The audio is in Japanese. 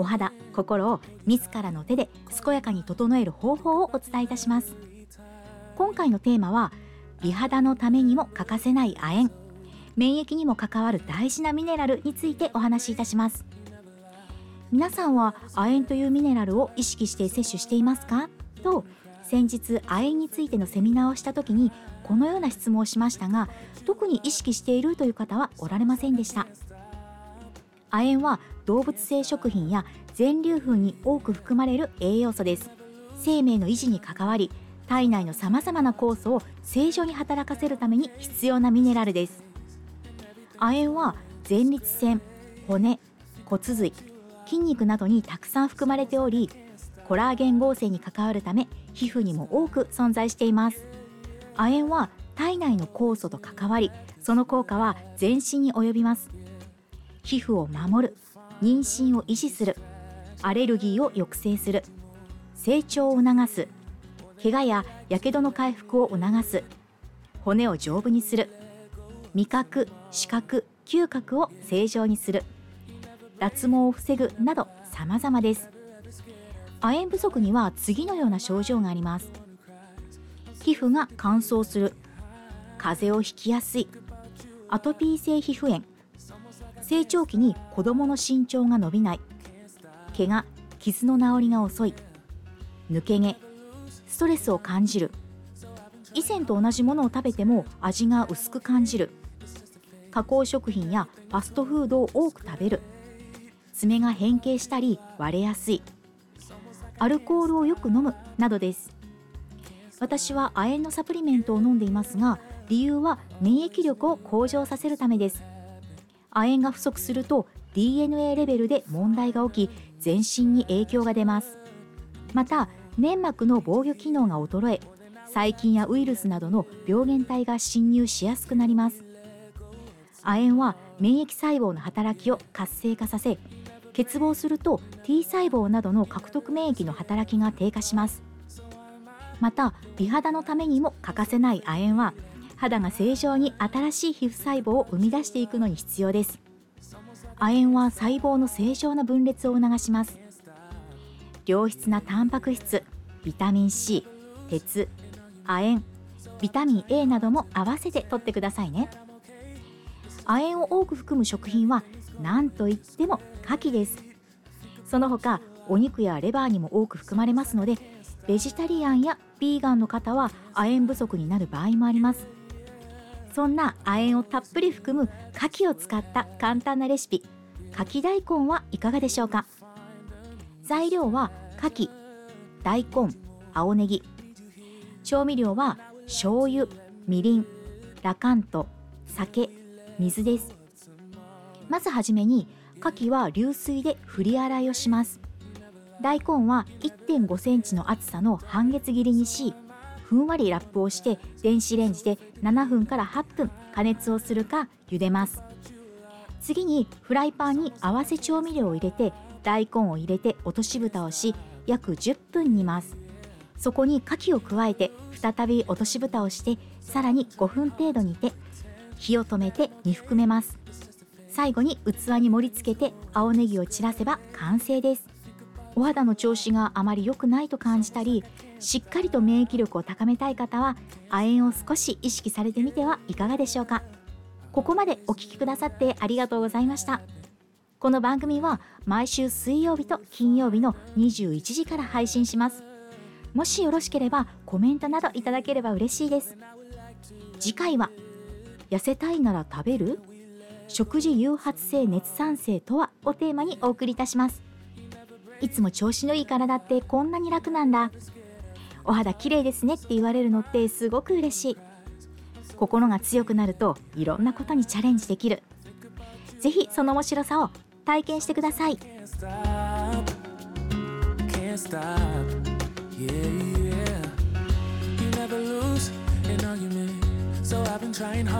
お肌心を自らの手で健やかに整える方法をお伝えいたします。今回のテーマは美肌のためにも欠かせない亜鉛。免疫にも関わる大事なミネラルについてお話しいたします。皆さんは亜鉛というミネラルを意識して摂取していますか？と先日亜鉛についてのセミナーをした時にこのような質問をしましたが特に意識しているという方はおられませんでした。亜鉛は動物性食品や全粒粉に多く含まれる栄養素です。生命の維持に関わり体内のさまざまな酵素を正常に働かせるために必要なミネラルです。亜鉛は前立腺骨骨髄筋肉などにたくさん含まれておりコラーゲン合成に関わるため皮膚にも多く存在しています。亜鉛は体内の酵素と関わりその効果は全身に及びます。皮膚を守る妊娠を維持するアレルギーを抑制する成長を促す怪我ややけどの回復を促す骨を丈夫にする味覚視覚嗅覚を正常にする脱毛を防ぐなど様々です。亜鉛不足には次のような症状があります。皮膚が乾燥する風邪をひきやすいアトピー性皮膚炎成長期に子供の身長が伸びない。怪我傷の治りが遅い。抜け毛。ストレスを感じる。以前と同じものを食べても味が薄く感じる。加工食品やファストフードを多く食べる。爪が変形したり割れやすい。アルコールをよく飲む。などです。私は亜鉛のサプリメントを飲んでいますが理由は免疫力を向上させるためです。亜鉛が不足すると DNA レベルで問題が起き全身に影響が出ます。また粘膜の防御機能が衰え細菌やウイルスなどの病原体が侵入しやすくなります。亜鉛は免疫細胞の働きを活性化させ欠乏すると T 細胞などの獲得免疫の働きが低下します。また美肌のためにも欠かせない亜鉛は肌が正常に新しい皮膚細胞を生み出していくのに必要です。亜鉛は細胞の正常な分裂を促します。良質なタンパク質ビタミン C 鉄亜鉛ビタミン A なども合わせて取ってくださいね。亜鉛を多く含む食品は何といっても牡蠣です。その他お肉やレバーにも多く含まれますのでベジタリアンやビーガンの方は亜鉛不足になる場合もあります。そんな亜鉛をたっぷり含む牡蠣を使った簡単なレシピ。牡蠣大根はいかがでしょうか？材料は牡蠣大根青ネギ。調味料は醤油みりんラカント酒水です。まずはじめに牡蠣は流水で振り洗いをします。大根は1.5センチの厚さの半月切りにしふんわりラップをして電子レンジで7分から8分加熱をするか茹でます。次にフライパンに合わせ調味料を入れて大根を入れて落とし蓋をし約10分煮ます。そこに牡蠣を加えて再び落とし蓋をしてさらに5分程度煮て火を止めて煮含めます。最後に器に盛り付けて青ネギを散らせば完成です。お肌の調子があまり良くないと感じたりしっかりと免疫力を高めたい方は亜鉛を少し意識されてみてはいかがでしょうか。ここまでお聴きくださってありがとうございました。この番組は毎週水曜日と金曜日の21時から配信します。もしよろしければコメントなどいただければ嬉しいです。次回は痩せたいなら食べる？食事誘発性熱産生とは？をテーマにお送りいたします。いつも調子のいい体ってこんなに楽なんだ。お肌綺麗ですねって言われるのってすごく嬉しい。心が強くなるといろんなことにチャレンジできる。ぜひその面白さを体験してください。Can't